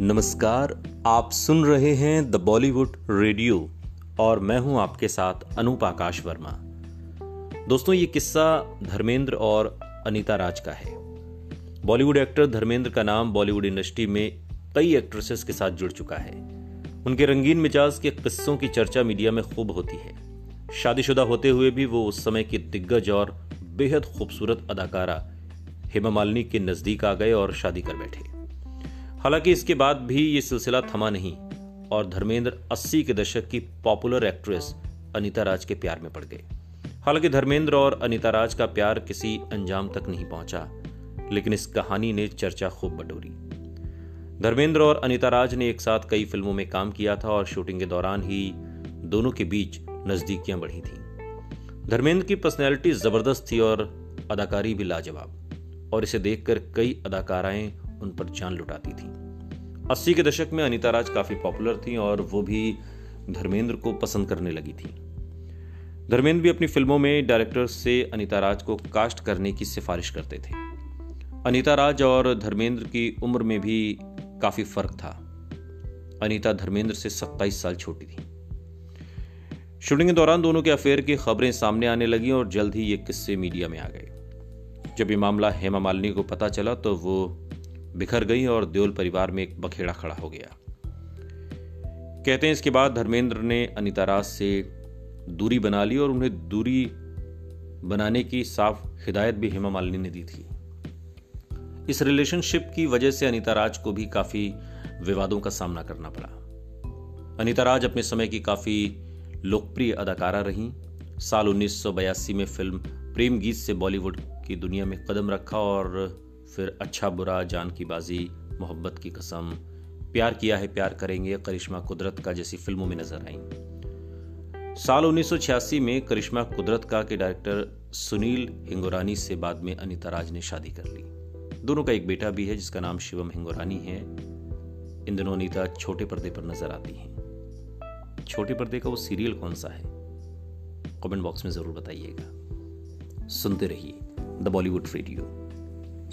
नमस्कार, आप सुन रहे हैं द बॉलीवुड रेडियो और मैं हूँ आपके साथ अनूप आकाश वर्मा। दोस्तों, ये किस्सा धर्मेंद्र और अनीता राज का है। बॉलीवुड एक्टर धर्मेंद्र का नाम बॉलीवुड इंडस्ट्री में कई एक्ट्रेसेस के साथ जुड़ चुका है। उनके रंगीन मिजाज के किस्सों की चर्चा मीडिया में खूब होती है। शादीशुदा होते हुए भी वो उस समय की दिग्गज और बेहद खूबसूरत अदाकारा हेमा मालिनी के नज़दीक आ गए और शादी कर बैठे। हालाँकि इसके बाद भी ये सिलसिला थमा नहीं, और धर्मेंद्र 80 के दशक की पॉपुलर एक्ट्रेस अनिता राज के प्यार में पड़ गए। हालाँकि धर्मेंद्र और अनिता राज का प्यार किसी अंजाम तक नहीं पहुँचा, लेकिन इस कहानी ने चर्चा खूब बटोरी। धर्मेंद्र और अनिता राज ने एक साथ कई फ़िल्मों में काम किया था और शूटिंग के दौरान ही दोनों के बीच नजदीकियाँ बढ़ी थीं। धर्मेंद्र की पर्सनैलिटी ज़बरदस्त थी और अदाकारी भी लाजवाब, और इसे देखकर कई अदाकाराएँ उन पर जान लुटाती थी। अस्सी के दशक में अनिता राज काफ़ी पॉपुलर थी और वो भी धर्मेंद्र को पसंद करने लगी थी। धर्मेंद्र भी अपनी फ़िल्मों में डायरेक्टर से अनिता राज को कास्ट करने की सिफारिश करते थे। अनिता राज और धर्मेंद्र की उम्र में भी काफ़ी फ़र्क था। अनिता धर्मेंद्र से 27 साल छोटी थी। शूटिंग के दौरान दोनों के अफेयर की खबरें सामने आने लगी और जल्द ही ये किस्से मीडिया में आ गए। जब ये मामला हेमा मालिनी को पता चला तो वो बिखर गई और देओल परिवार में एक बखेड़ा खड़ा हो गया। कहते हैं इसके बाद धर्मेंद्र ने अनिता राज से दूरी बना ली और उन्हें दूरी बनाने की साफ़ हिदायत भी हेमा मालिनी ने दी थी। इस रिलेशनशिप की वजह से अनिता राज को भी काफ़ी विवादों का सामना करना पड़ा। अनिता राज अपने समय की काफ़ी लोकप्रिय अदाकारा रहीं। साल 1982 में फ़िल्म प्रेम गीत से बॉलीवुड की दुनिया में कदम रखा और फिर अच्छा बुरा, जान की बाजी, मोहब्बत की कसम। प्यार किया है, प्यार करेंगे, करिश्मा कुदरत का जैसी फ़िल्मों में नज़र आई। साल 1986 में करिश्मा कुदरत का के डायरेक्टर सुनील हिंगोरानी से बाद में अनिता राज ने शादी कर ली। दोनों का एक बेटा भी है, जिसका नाम शिवम हिंगोरानी है। इन दिनों अनिता छोटे पर्दे पर नज़र आती हैं। छोटे पर्दे का वो सीरियल कौन सा है? कमेंट बॉक्स में ज़रूर बताइएगा। सुनते रहिए द बॉलीवुड रेडियो।